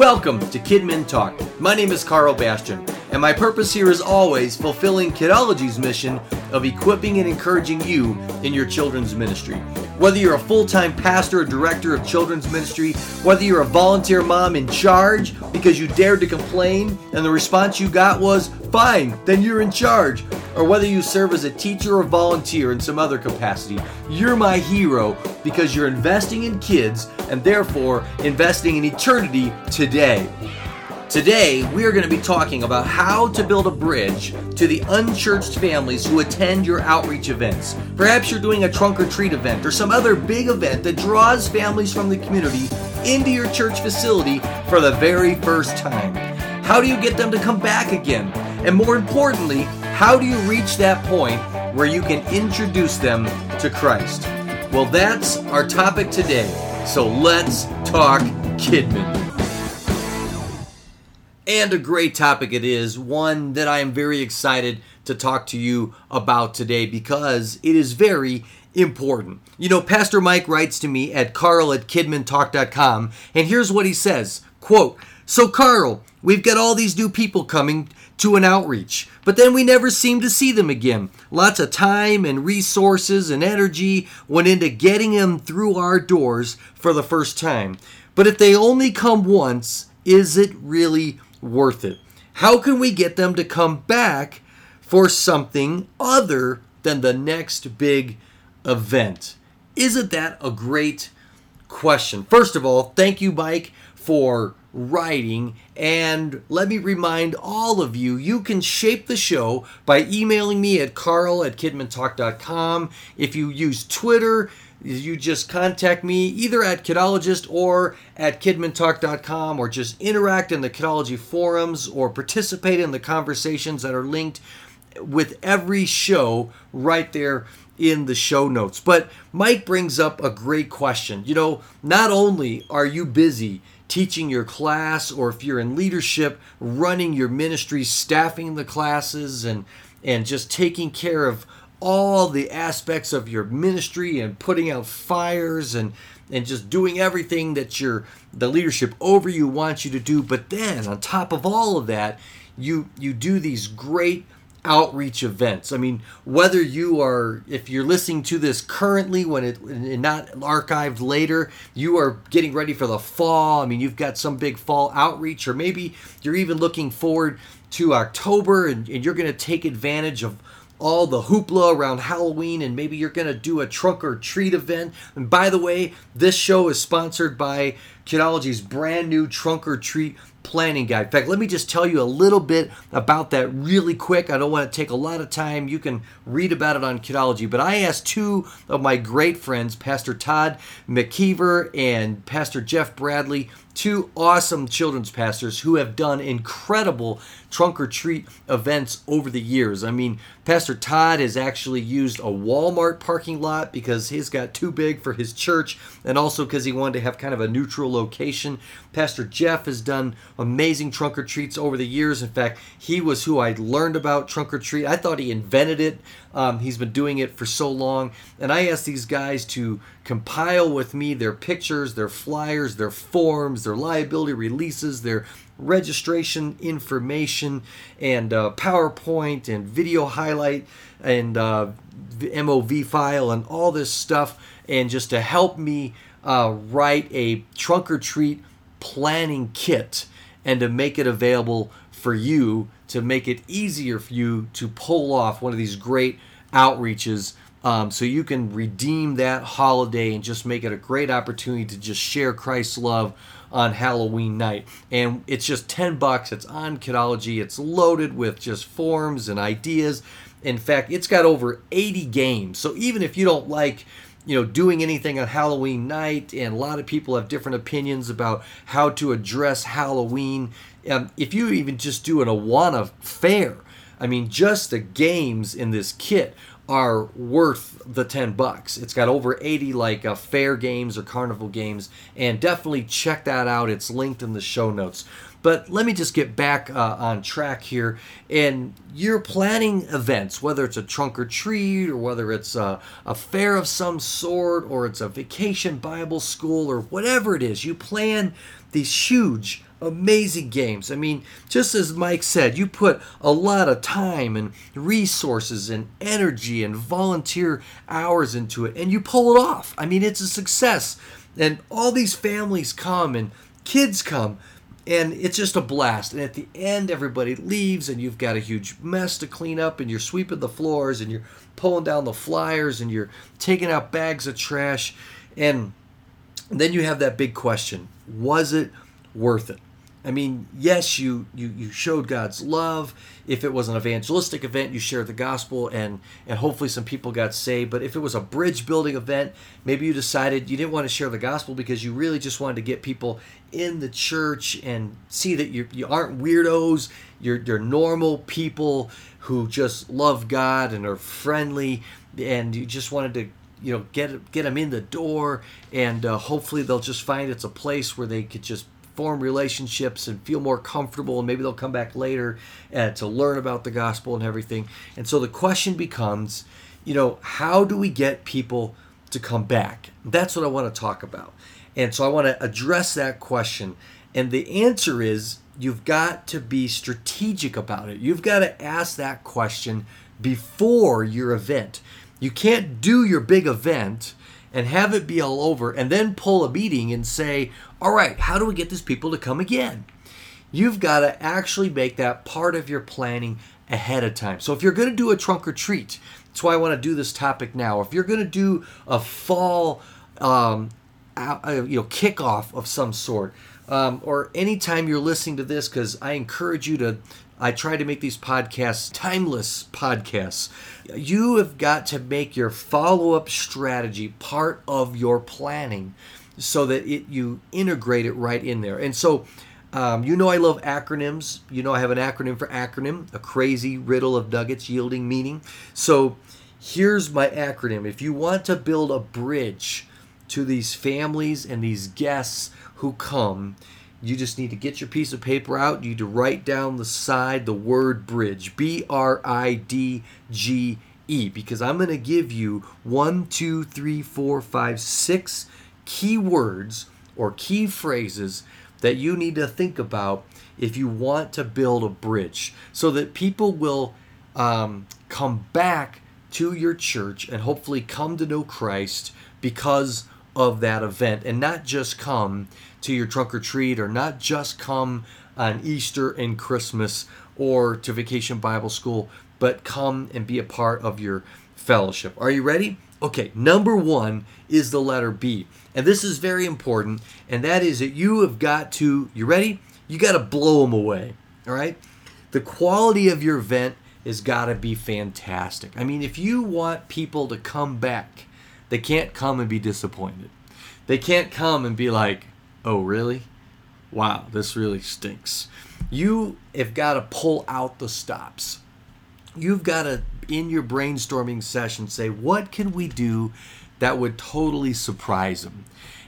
Welcome to Kidmin Talk. My name is Karl Bastian, and my purpose here is always fulfilling Kidology's mission of equipping and encouraging you in your children's ministry. Whether you're a full time pastor or director of children's ministry, whether you're a volunteer mom in charge because you dared to complain and the response you got was, fine, then you're in charge, or whether you serve as a teacher or volunteer in some other capacity, you're my hero because you're investing in kids and therefore investing in eternity today. Today, we are going to be talking about how to build a bridge to the unchurched families who attend your outreach events. Perhaps you're doing a trunk or treat event or some other big event that draws families from the community into your church facility for the very first time. How do you get them to come back again? And more importantly, how do you reach that point where you can introduce them to Christ? Well, that's our topic today. So let's talk Kidmin. And a great topic it is, one that I am very excited to talk to you about today because it is very important. You know, Pastor Mike writes to me at karl at kidmintalk.com, and here's what he says quote, So, Karl, we've got all these new people coming to an outreach, but then we never seem to see them again. Lots of time and resources and energy went into getting them through our doors for the first time. But if they only come once, is it really worth it? How can we get them to come back for something other than the next big event? Isn't that a great question? First of all, thank you, Mike, for writing. And let me remind all of you, you can shape the show by emailing me at karl at kidmintalk.com. If you use Twitter, you just contact me either at Kidologist or at kidmintalk.com or just interact in the Kidology forums or participate in the conversations that are linked with every show right there in the show notes. But Mike brings up a great question. You know, not only are you busy teaching your class or if you're in leadership, running your ministry, staffing the classes and and just taking care of all the aspects of your ministry and putting out fires and and just doing everything that your the leadership over you wants you to do. But then on top of all of that you you do these great outreach events i mean whether you are if you're listening to this currently when it and not archived later you are getting ready for the fall i mean you've got some big fall outreach or maybe you're even looking forward to october and, and you're going to take advantage of all the hoopla around Halloween, and maybe you're going to do a trunk or treat event. And by the way, this show is sponsored by Kidology's brand new trunk or treat planning guide. In fact, let me just tell you a little bit about that really quick. I don't want to take a lot of time. You can read about it on Kidology. But I asked two of my great friends, Pastor Todd McKeever and Pastor Jeff Bradley, two awesome children's pastors who have done incredible trunk or treat events over the years. I mean, Pastor Todd has actually used a Walmart parking lot because he's got too big for his church and also because he wanted to have kind of a neutral location. Pastor Jeff has done amazing trunk or treats over the years. In fact, he was who I learned about trunk or treat. I thought he invented it. Um, he's been doing it for so long. And I asked these guys to compile with me their pictures, their flyers, their forms, their liability releases, their registration information, and uh, PowerPoint and video highlight and uh, MOV file and all this stuff, and just to help me uh, write a trunk or treat planning kit and to make it available for you to make it easier for you to pull off one of these great outreaches um, so you can redeem that holiday and just make it a great opportunity to just share Christ's love on Halloween night. And it's just 10 bucks. It's on Kidology. It's loaded with just forms and ideas. In fact, it's got over 80 games. So even if you don't like you know, doing anything on Halloween night, and a lot of people have different opinions about how to address Halloween. Um, if you even just do an Awana fair, I mean, just the games in this kit are worth the 10 bucks. It's got over 80 like uh, fair games or carnival games, and definitely check that out. It's linked in the show notes. But let me just get back uh, on track here. And you're planning events, whether it's a trunk or treat, or whether it's a, a fair of some sort, or it's a vacation Bible school, or whatever it is. You plan these huge amazing games. I mean, just as Mike said, you put a lot of time and resources and energy and volunteer hours into it, and you pull it off. I mean, it's a success. And all these families come and kids come, and it's just a blast. And at the end, everybody leaves, and you've got a huge mess to clean up, and you're sweeping the floors, and you're pulling down the flyers, and you're taking out bags of trash. And then you have that big question was it worth it? I mean, yes, you, you you showed God's love. If it was an evangelistic event, you shared the gospel, and and hopefully some people got saved. But if it was a bridge building event, maybe you decided you didn't want to share the gospel because you really just wanted to get people in the church and see that you you aren't weirdos. You're you're normal people who just love God and are friendly, and you just wanted to you know get get them in the door, and uh, hopefully they'll just find it's a place where they could just form relationships and feel more comfortable and maybe they'll come back later uh, to learn about the gospel and everything. And so the question becomes you know how do we get people to come back? That's what i want to talk about. And so i want to address that question. And the answer is you've got to be strategic about it. You've got to ask that question before your event. You can't do your big event and have it be all over and then pull a beating and say, all right, how do we get these people to come again? You've got to actually make that part of your planning ahead of time. So if you're going to do a trunk or treat, that's why I want to do this topic now. If you're going to do a fall, um, uh, you know, kickoff of some sort, um, or anytime you're listening to this, because I encourage you to I try to make these podcasts timeless podcasts. You have got to make your follow up strategy part of your planning so that it you integrate it right in there. And so, um, you know, I love acronyms. You know, I have an acronym for acronym, a crazy riddle of nuggets yielding meaning. So, here's my acronym. If you want to build a bridge to these families and these guests who come, you just need to get your piece of paper out. You need to write down the side the word bridge, B R I D G E, because I'm going to give you one, two, three, four, five, six key words or key phrases that you need to think about if you want to build a bridge so that people will um, come back to your church and hopefully come to know Christ because of that event and not just come to your trunk or treat or not just come on Easter and Christmas or to vacation Bible school, but come and be a part of your fellowship. Are you ready? Okay, number one is the letter B. And this is very important, and that is that you have got to, you ready? You got to blow them away. All right? The quality of your event has got to be fantastic. I mean, if you want people to come back, they can't come and be disappointed. They can't come and be like, oh, really? Wow, this really stinks. You have got to pull out the stops. You've got to, in your brainstorming session, say, what can we do that would totally surprise them?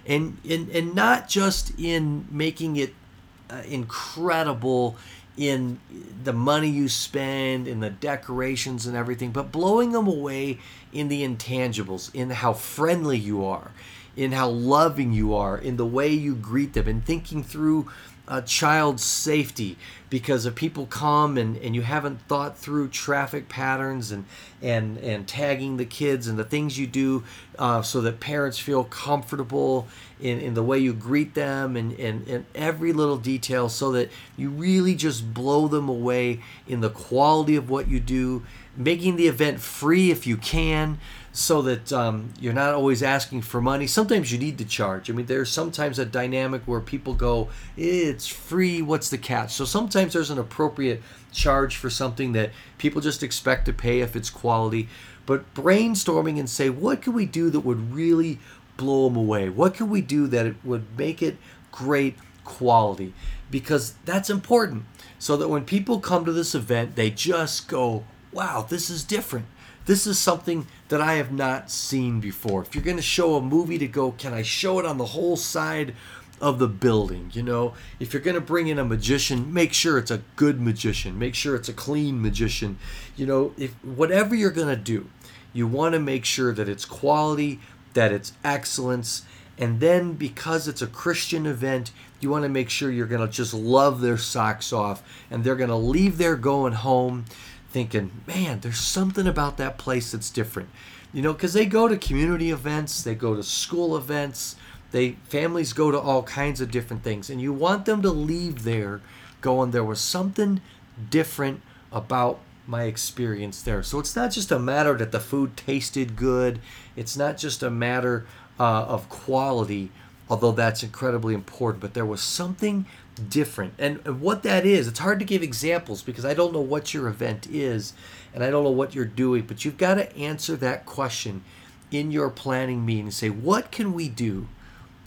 And, and, and not just in making it uh, incredible in the money you spend, in the decorations and everything, but blowing them away in the intangibles, in how friendly you are, in how loving you are, in the way you greet them, and thinking through a child's safety. Because if people come and, and you haven't thought through traffic patterns and and and tagging the kids and the things you do uh, so that parents feel comfortable in, in the way you greet them and, and, and every little detail so that you really just blow them away in the quality of what you do making the event free if you can so that um, you're not always asking for money. Sometimes you need to charge. I mean, there's sometimes a dynamic where people go, it's free, what's the catch? So sometimes there's an appropriate charge for something that people just expect to pay if it's quality. But brainstorming and say, what can we do that would really blow them away? What can we do that it would make it great quality? Because that's important. So that when people come to this event, they just go, wow, this is different this is something that I have not seen before. If you're going to show a movie to go, can I show it on the whole side of the building? You know, if you're going to bring in a magician, make sure it's a good magician. Make sure it's a clean magician. You know, if whatever you're going to do, you want to make sure that it's quality, that it's excellence, And then because it's a Christian event, you want to make sure you're going to just love their socks off and they're going to leave there going home thinking, man, there's something about that place that's different. You know, because they go to community events, they go to school events, they families go to all kinds of different things, and you want them to leave there going, there was something different about my experience there. So it's not just a matter that the food tasted good. It's not just a matter uh, of quality, although that's incredibly important. But there was something different, and, and what that is, it's hard to give examples because I don't know what your event is, and I don't know what you're doing. But you've got to answer that question in your planning meeting. And say, what can we do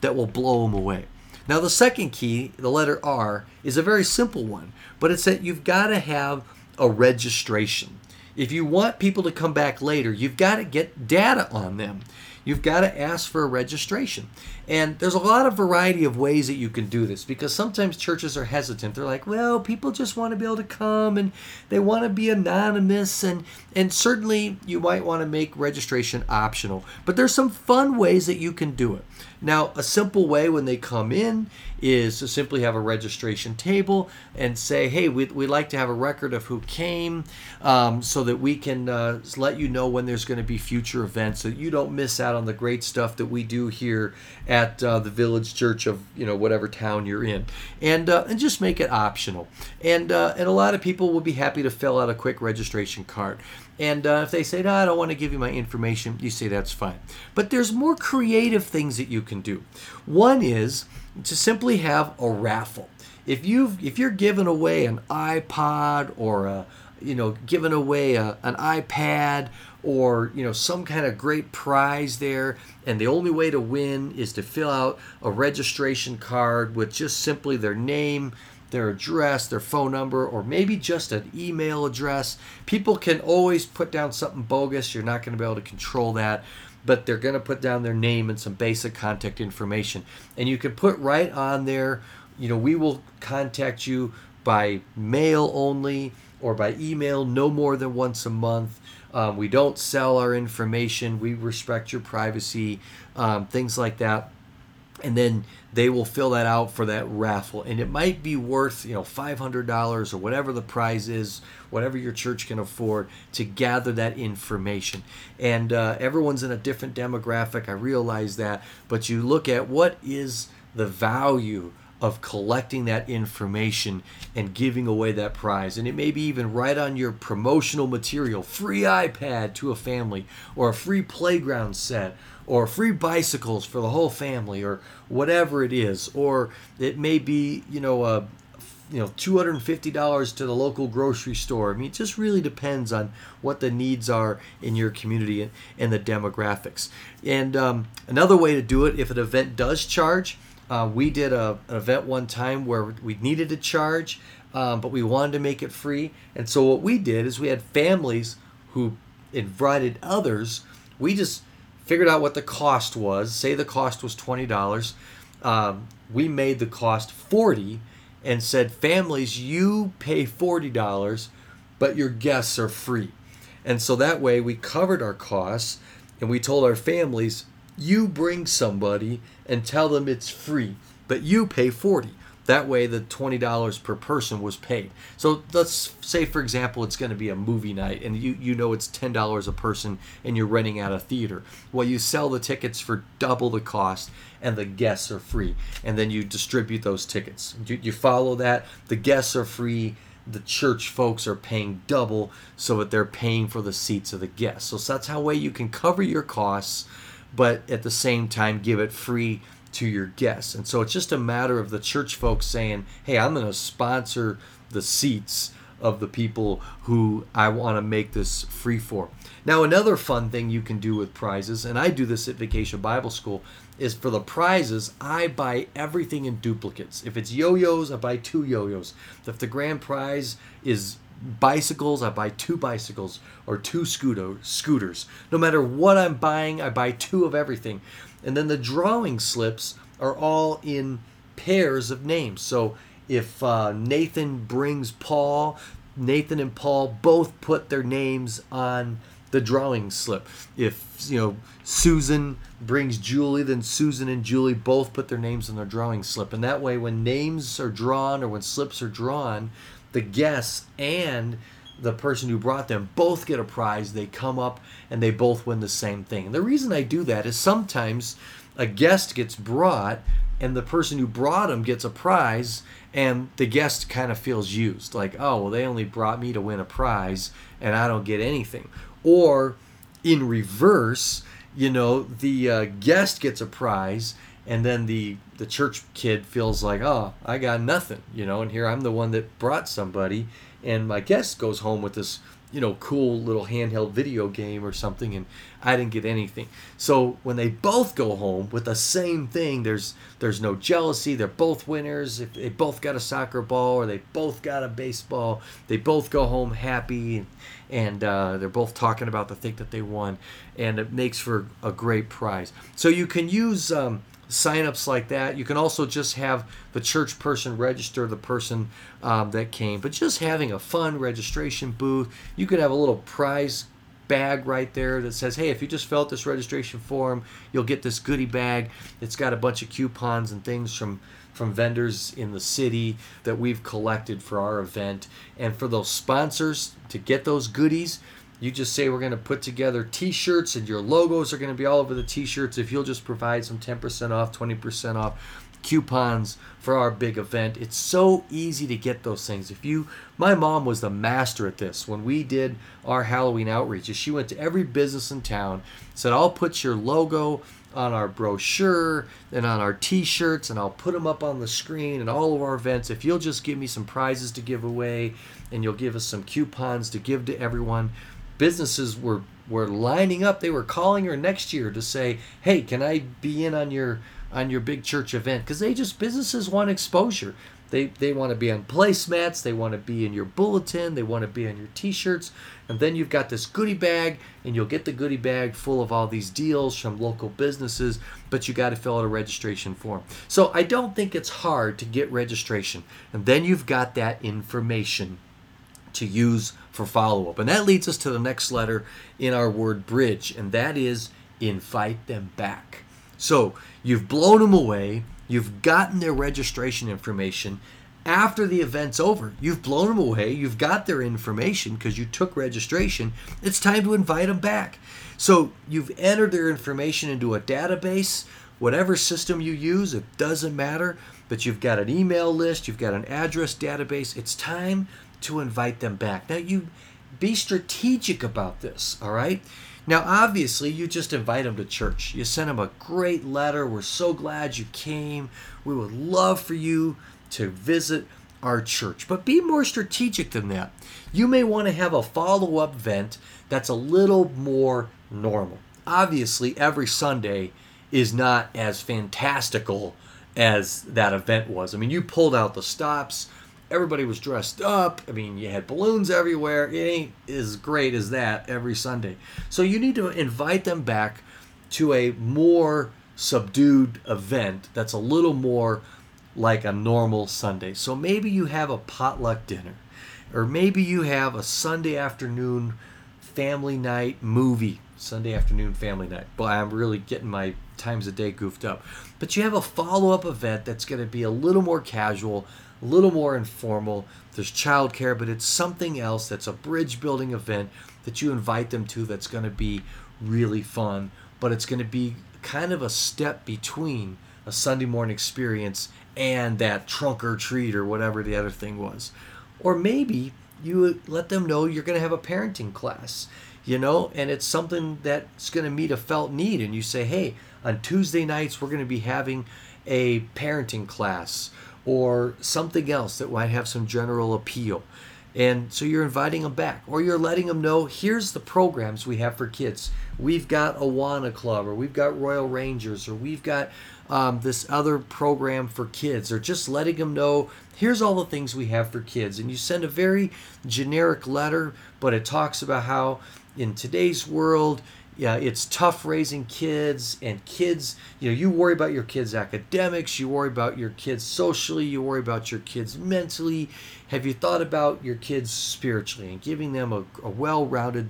that will blow them away? Now, the second key, the letter R, is a very simple one, but it's that you've got to have a registration. If you want people to come back later, you've got to get data on them. You've got to ask for a registration. And there's a lot of variety of ways that you can do this because sometimes churches are hesitant. They're like, well, people just want to be able to come and they want to be anonymous and and certainly you might want to make registration optional. But there's some fun ways that you can do it. Now, a simple way when they come in is to simply have a registration table and say, hey, we'd, we'd like to have a record of who came um, so that we can uh, let you know when there's going to be future events so you don't miss out on the great stuff that we do here at uh, the village church of, you know, whatever town you're in. And, uh, and just make it optional. And, uh, and a lot of people will be happy to fill out a quick registration card. And uh, if they say, no, I don't want to give you my information, you say that's fine. But there's more creative things that you can do. One is to simply have a raffle. If you if you're giving away an iPod or a you know giving away a, an iPad or you know some kind of great prize there and the only way to win is to fill out a registration card with just simply their name their address, their phone number, or maybe just an email address. People can always put down something bogus. You're not going to be able to control that, but they're going to put down their name and some basic contact information. And you can put right on there, you know, we will contact you by mail only or by email no more than once a month. Um, we don't sell our information. We respect your privacy, um, things like that and then they will fill that out for that raffle. And it might be worth you know $500 or whatever the prize is whatever your church can afford to gather that information. And uh, everyone's in a different demographic. I realize that. But you look at what is the value of collecting that information and giving away that prize. And it may be even right on your promotional material free iPad to a family, or a free playground set, or free bicycles for the whole family, or whatever it is. Or it may be, you know, a you know $250 to the local grocery store i mean it just really depends on what the needs are in your community and, and the demographics and um, another way to do it if an event does charge uh, we did a, an event one time where we needed to charge, um, but we wanted to make it free. And so what we did is we had families who invited others. We just figured out what the cost was. Say the cost was twenty dollars. Um, we made the cost forty, and said, families, you pay forty dollars, but your guests are free. And so that way we covered our costs, and we told our families, you bring somebody and tell them it's free, but you pay 40. That way, the $20 per person was paid. So let's say, for example, it's going to be a movie night and you, you know it's $10 a person and you're renting out a theater. Well, you sell the tickets for double the cost and the guests are free. And then you distribute those tickets. You, you follow that. The guests are free. The church folks are paying double so that they're paying for the seats of the guests. So that's how way you can cover your costs but at the same time give it free to your guests. And so it's just a matter of the church folks saying, hey, I'm going to sponsor the seats of the people who I want to make this free for. Now, another fun thing you can do with prizes, and I do this at Vacation Bible School, is for the prizes, I buy everything in duplicates. If it's yo yo's, I buy two yo yo's. If the grand prize is bicycles, I buy two bicycles or two scooter, scooters. No matter what I'm buying, I buy two of everything. And then the drawing slips are all in pairs of names. So if uh, Nathan brings Paul, Nathan and Paul both put their names on the drawing slip. If you know Susan brings Julie, then Susan and Julie both put their names on their drawing slip, and that way, when names are drawn or when slips are drawn, the guests and the person who brought them both get a prize. They come up and they both win the same thing. And the reason I do that is sometimes a guest gets brought and the person who brought him gets a prize and the guest kind of feels used like oh well they only brought me to win a prize and i don't get anything or in reverse you know the uh, guest gets a prize and then the the church kid feels like oh i got nothing you know and here i'm the one that brought somebody and my guest goes home with this you know cool little handheld video game or something and I didn't get anything. So when they both go home with the same thing there's there's no jealousy. They're both winners. If they both got a soccer ball or they both got a baseball, they both go home happy and, uh, they're both talking about the thing that they won and it makes for a great prize. So you can use um, signups like that. You can also just have the church person register the person um, that came, but just having a fun registration booth. You could have a little prize bag right there that says, hey, if you just fill out this registration form, you'll get this goodie bag. It's got a bunch of coupons and things from from vendors in the city that we've collected for our event. And for those sponsors to get those goodies, you just say we're going to put together t-shirts and your logos are going to be all over the t-shirts. If you'll just provide some 10% off 20% off coupons for our big event. It's so easy to get those things. If you my mom was the master at this. When we did our halloween outreaches she went to every business in town said i'll put your logo on our brochure and on our t-shirts and i'll put them up on the screen and all of our events. If you'll just give me some prizes to give away and you'll give us some coupons to give to everyone businesses were were lining up. They were calling her next year to say, "Hey, can I be in on your on your big church event?" Because they just businesses want exposure. They they want to be on placemats. They want to be in your bulletin. They want to be on your T-shirts. And then you've got this goodie bag, and you'll get the goodie bag full of all these deals from local businesses. But you got to fill out a registration form. So I don't think it's hard to get registration. And then you've got that information to use for follow up. And that leads us to the next letter in our word bridge, and that is invite them back. So you've blown them away, you've gotten their registration information. After the event's over, you've blown them away, you've got their information because you took registration. It's time to invite them back. So you've entered their information into a database, whatever system you use, it doesn't matter, but you've got an email list, you've got an address database. It's time to invite them back. Now, you be strategic about this, all right? Now, obviously, you just invite them to church. You send them a great letter. We're so glad you came. We would love for you to visit our church. But be more strategic than that. You may want to have a follow up event that's a little more normal. Obviously, every Sunday is not as fantastical as that event was. I mean, you pulled out the stops, everybody was dressed up. I mean, you had balloons everywhere. It ain't as great as that every Sunday. So you need to invite them back to a more subdued event that's a little more like a normal Sunday. So maybe you have a potluck dinner, or maybe you have a Sunday afternoon family night movie. Sunday afternoon family night. But I'm really getting my times a day goofed up. But you have a follow up event that's going to be a little more casual, a little more informal. There's childcare, but it's something else that's a bridge building event that you invite them to that's going to be really fun, but it's going to be kind of a step between a Sunday morning experience and that trunk or treat or whatever the other thing was. Or maybe you let them know you're going to have a parenting class, you know, and it's something that's going to meet a felt need. And you say, hey, on Tuesday nights, we're going to be having a parenting class or something else that might have some general appeal. And so you're inviting them back, or you're letting them know here's the programs we have for kids. We've got Awana Club, or we've got Royal Rangers, or we've got um, this other program for kids, or just letting them know here's all the things we have for kids. And you send a very generic letter, but it talks about how in today's world, yeah, it's tough raising kids and kids, you know, you worry about your kids' academics, you worry about your kids socially, you worry about your kids mentally. Have you thought about your kids spiritually and giving them a, a well rounded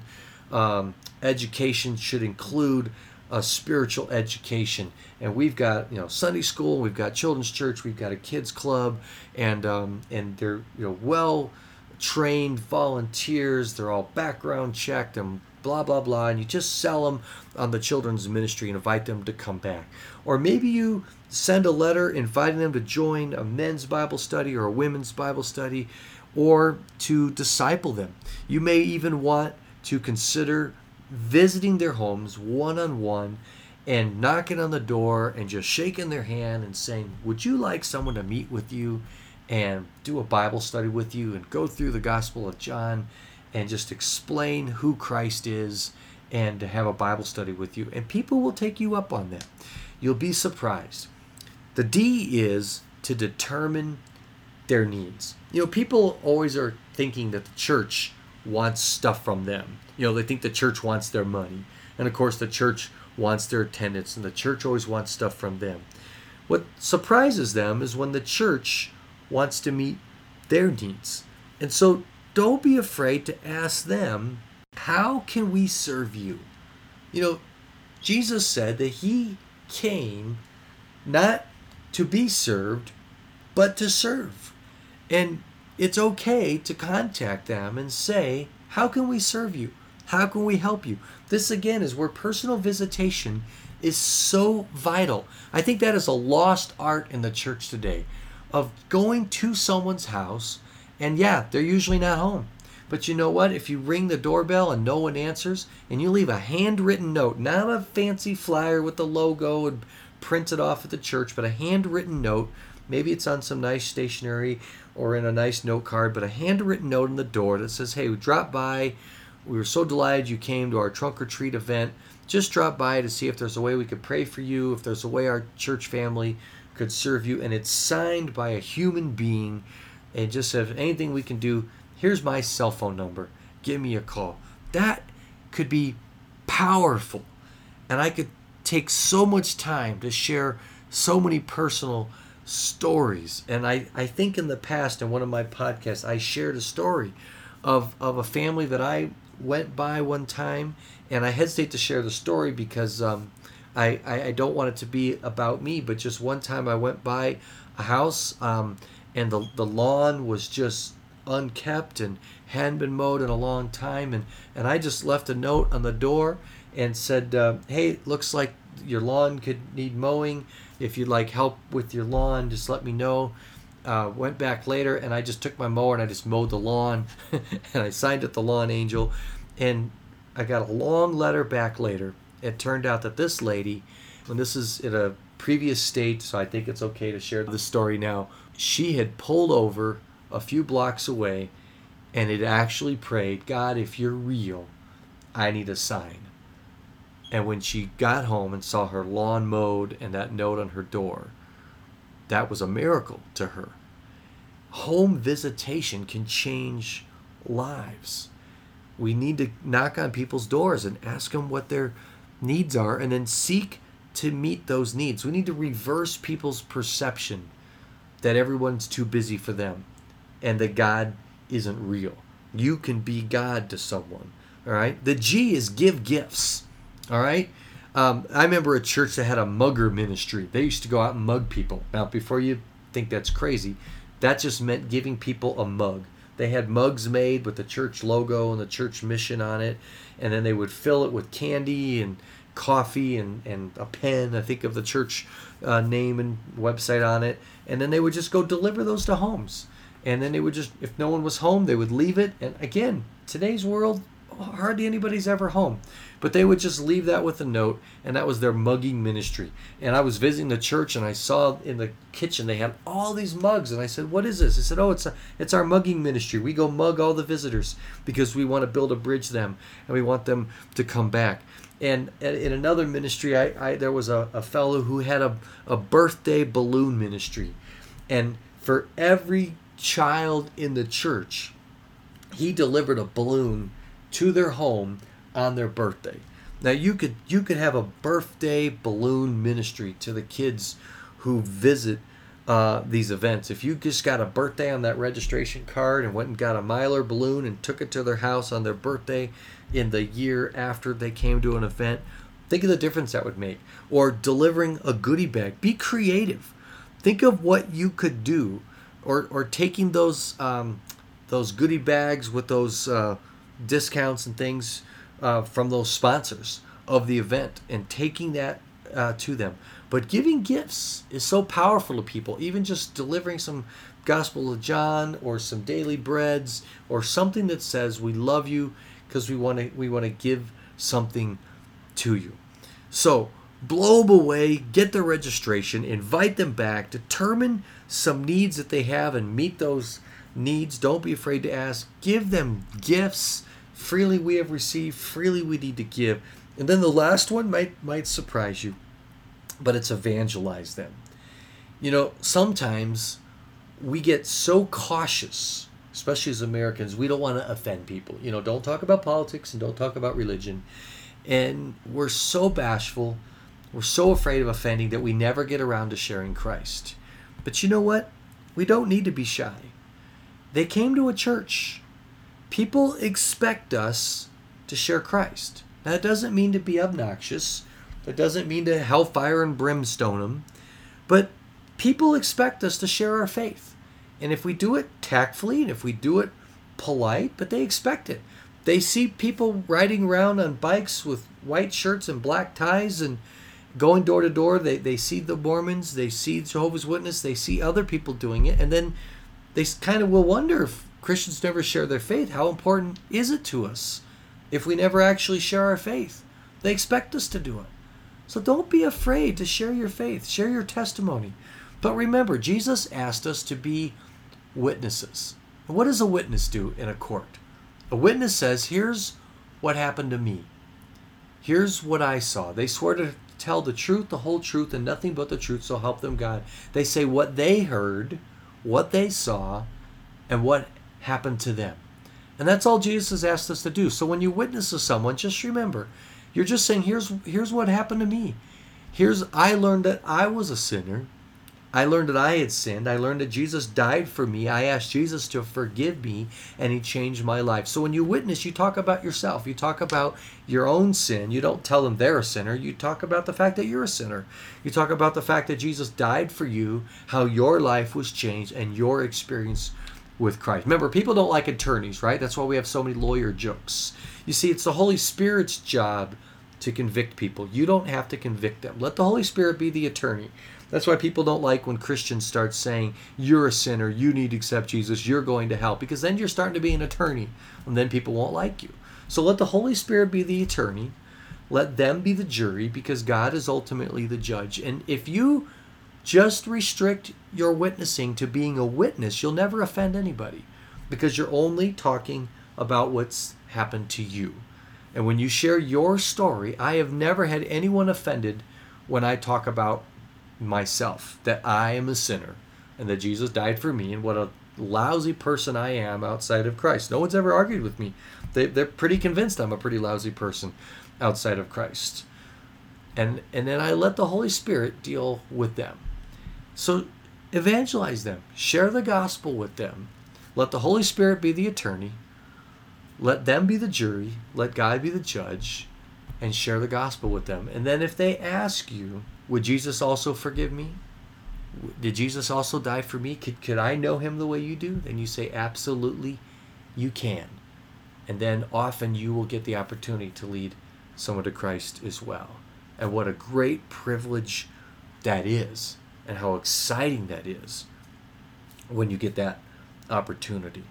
um, education should include a spiritual education. And we've got you know Sunday school, we've got children's church, we've got a kids club, and um, and they're you know well trained volunteers. They're all background checked and blah blah blah. And you just sell them on the children's ministry and invite them to come back. Or maybe you send a letter inviting them to join a men's Bible study or a women's Bible study or to disciple them. You may even want to consider visiting their homes one on one and knocking on the door and just shaking their hand and saying, Would you like someone to meet with you and do a Bible study with you and go through the Gospel of John and just explain who Christ is and to have a Bible study with you? And people will take you up on that. You'll be surprised. The D is to determine their needs. You know, people always are thinking that the church wants stuff from them. You know, they think the church wants their money. And of course, the church wants their attendance, and the church always wants stuff from them. What surprises them is when the church wants to meet their needs. And so don't be afraid to ask them, How can we serve you? You know, Jesus said that he came not to be served, but to serve. And it's okay to contact them and say, How can we serve you? How can we help you? This again is where personal visitation is so vital. I think that is a lost art in the church today of going to someone's house and yeah, they're usually not home. But you know what? If you ring the doorbell and no one answers and you leave a handwritten note, not a fancy flyer with the logo and printed off at the church, but a handwritten note, maybe it's on some nice stationery or in a nice note card, but a handwritten note on the door that says, Hey, we dropped by. We were so delighted you came to our trunk or treat event. Just drop by to see if there's a way we could pray for you, if there's a way our church family could serve you. And it's signed by a human being and just says, anything we can do, here's my cell phone number. Give me a call. That could be powerful. And I could take so much time to share so many personal stories. And I, I think in the past, in one of my podcasts, I shared a story of, of a family that I went by one time. And I hesitate to share the story because um, I, I, I, don't want it to be about me. But just one time I went by a house um, and the, the lawn was just unkept and hadn't been mowed in a long time. And, and I just left a note on the door and said, uh, Hey, looks like your lawn could need mowing if you'd like help with your lawn, just let me know. Uh, went back later and I just took my mower and I just mowed the lawn and I signed it the lawn angel. And I got a long letter back later. It turned out that this lady, and this is in a previous state, so I think it's okay to share the story now. She had pulled over a few blocks away and had actually prayed, God, if you're real, I need a sign. And when she got home and saw her lawn mowed and that note on her door, that was a miracle to her. Home visitation can change lives. We need to knock on people's doors and ask them what their needs are and then seek to meet those needs. We need to reverse people's perception that everyone's too busy for them and that God isn't real. You can be God to someone. All right. The G is give gifts. All right. Um, I remember a church that had a mugger ministry. They used to go out and mug people. Now, before you think that's crazy, that just meant giving people a mug. They had mugs made with the church logo and the church mission on it, and then they would fill it with candy and coffee and, and a pen, I think of the church uh, name and website on it, and then they would just go deliver those to homes. And then they would just, if no one was home, they would leave it. And again, today's world, hardly anybody's ever home. But they would just leave that with a note, and that was their mugging ministry. And I was visiting the church, and I saw in the kitchen they had all these mugs, and I said, "What is this?" They said, "Oh, it's a, it's our mugging ministry. We go mug all the visitors because we want to build a bridge them, and we want them to come back." And in another ministry, I, I there was a, a fellow who had a, a birthday balloon ministry, and for every child in the church, he delivered a balloon to their home on their birthday. Now you could you could have a birthday balloon ministry to the kids who visit uh, these events. If you just got a birthday on that registration card and went and got a Mylar balloon and took it to their house on their birthday in the year after they came to an event, think of the difference that would make. Or delivering a goodie bag. Be creative. Think of what you could do. Or, or taking those um, those goodie bags with those uh, discounts and things uh, from those sponsors of the event and taking that uh, to them. But giving gifts is so powerful to people. Even just delivering some Gospel of John or some daily breads or something that says we love you because we want to we want to give something to you. So blow them away, get their registration, invite them back, determine some needs that they have and meet those needs. Don't be afraid to ask. Give them gifts. Freely we have received, freely we need to give. And then the last one might might surprise you, but it's evangelize them. You know, sometimes we get so cautious, especially as Americans, we don't want to offend people. You know, don't talk about politics and don't talk about religion. And we're so bashful, we're so afraid of offending that we never get around to sharing Christ. But you know what? We don't need to be shy. They came to a church. People expect us to share Christ. Now, That doesn't mean to be obnoxious. That doesn't mean to hellfire and brimstone them. But people expect us to share our faith. And if we do it tactfully and if we do it polite, but they expect it. They see people riding around on bikes with white shirts and black ties and going door to door. They, they see the Mormons, they see Jehovah's Witness, they see other people doing it. And then they kind of will wonder if Christians never share their faith, how important is it to us? if we never actually share our faith. They expect us to do it. So don't be afraid to share your faith, share your testimony. But remember, Jesus asked us to be witnesses. And what does a witness do in a court? A witness says, Here's what happened to me. Here's what I saw. They swear to tell the truth, the whole truth, and nothing but the truth, so help them God. They say what they heard, what they saw, and what happened to them. And that's all Jesus has asked us to do. So when you witness to someone, just remember, you're just saying, here's here's what happened to me. Here's I learned that I was a sinner. I learned that I had sinned. I learned that Jesus died for me. I asked Jesus to forgive me, and He changed my life. So when you witness, you talk about yourself. You talk about your own sin. You don't tell them they're a sinner. You talk about the fact that you're a sinner. You talk about the fact that Jesus died for you, how your life was changed, and your experience with Christ. Remember, people don't like attorneys, right? That's why we have so many lawyer jokes. You see, it's the Holy Spirit's job to convict people. You don't have to convict them. Let the Holy Spirit be the attorney. That's why people don't like when Christians start saying, You're a sinner, you need to accept Jesus, you're going to hell, because then you're starting to be an attorney, and then people won't like you. So let the Holy Spirit be the attorney. Let them be the jury, because God is ultimately the judge. And if you just restrict your witnessing to being a witness. You'll never offend anybody because you're only talking about what's happened to you. And when you share your story, I have never had anyone offended when I talk about myself, that I am a sinner and that Jesus died for me and what a lousy person I am outside of Christ. No one's ever argued with me. They, they're pretty convinced I'm a pretty lousy person outside of Christ. And, and then I let the Holy Spirit deal with them. So evangelize them, share the gospel with them. Let the Holy Spirit be the attorney. Let them be the jury. Let God be the judge and share the gospel with them. And then if they ask you, would Jesus also forgive me? Did Jesus also die for me? Could, could I know him the way you do? Then you say, absolutely, you can. And then often you will get the opportunity to lead someone to Christ as well. And what a great privilege that is and how exciting that is when you get that opportunity.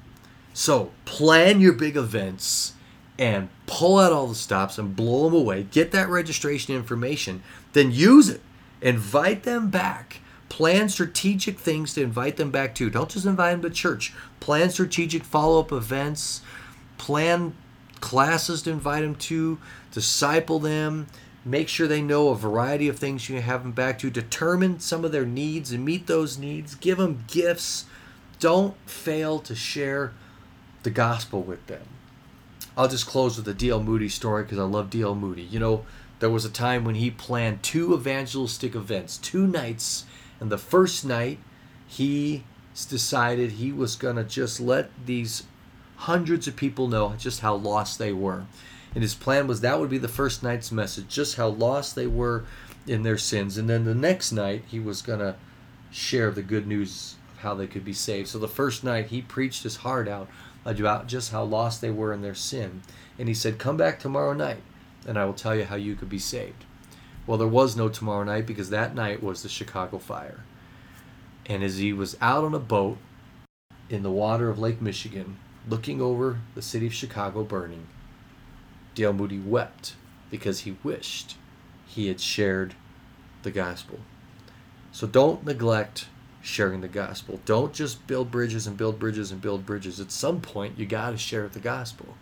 So, plan your big events and pull out all the stops and blow them away. Get that registration information, then use it. Invite them back. Plan strategic things to invite them back to. Don't just invite them to church. Plan strategic follow up events. Plan classes to invite them to. Disciple them make sure they know a variety of things you have them back to determine some of their needs and meet those needs give them gifts don't fail to share the gospel with them i'll just close with a dl moody story because i love dl moody you know there was a time when he planned two evangelistic events two nights and the first night he decided he was going to just let these hundreds of people know just how lost they were. And his plan was that would be the first night's message, just how lost they were in their sins. And then the next night, he was going to share the good news of how they could be saved. So the first night, he preached his heart out about just how lost they were in their sin. And he said, Come back tomorrow night, and I will tell you how you could be saved. Well, there was no tomorrow night because that night was the Chicago fire. And as he was out on a boat in the water of Lake Michigan, looking over the city of Chicago burning, D.L. Moody wept because he wished he had shared the gospel. So don't neglect sharing the gospel. Don't just build bridges and build bridges and build bridges. At some point, you got to share the gospel.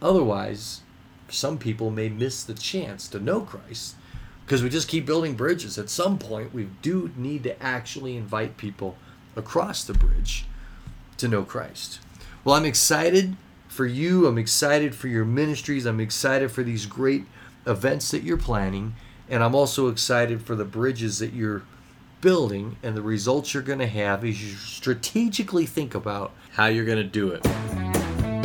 Otherwise, some people may miss the chance to know Christ because we just keep building bridges. At some point, we do need to actually invite people across the bridge to know Christ. Well, I'm excited for you. I'm excited for your ministries. I'm excited for these great events that you're planning. And I'm also excited for the bridges that you're building and the results you're going to have is you strategically think about how you're going to do it.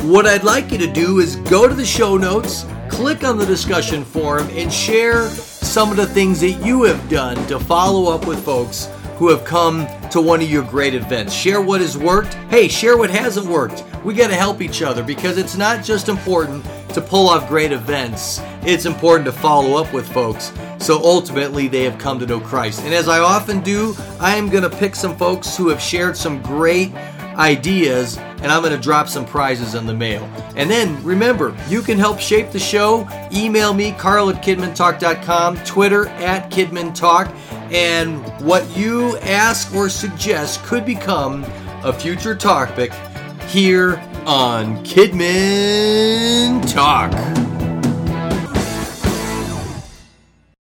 What I'd like you to do is go to the show notes, click on the discussion forum, and share some of the things that you have done to follow up with folks who have come to one of your great events. Share what has worked. Hey, share what hasn't worked. We got to help each other because it's not just important to pull off great events, it's important to follow up with folks so ultimately they have come to know Christ. And as I often do, I am going to pick some folks who have shared some great ideas and I'm going to drop some prizes in the mail. And then remember, you can help shape the show. Email me, karl at kidmintalk.com, Twitter at kidmintalk, and what you ask or suggest could become a future topic here on Kidmin Talk.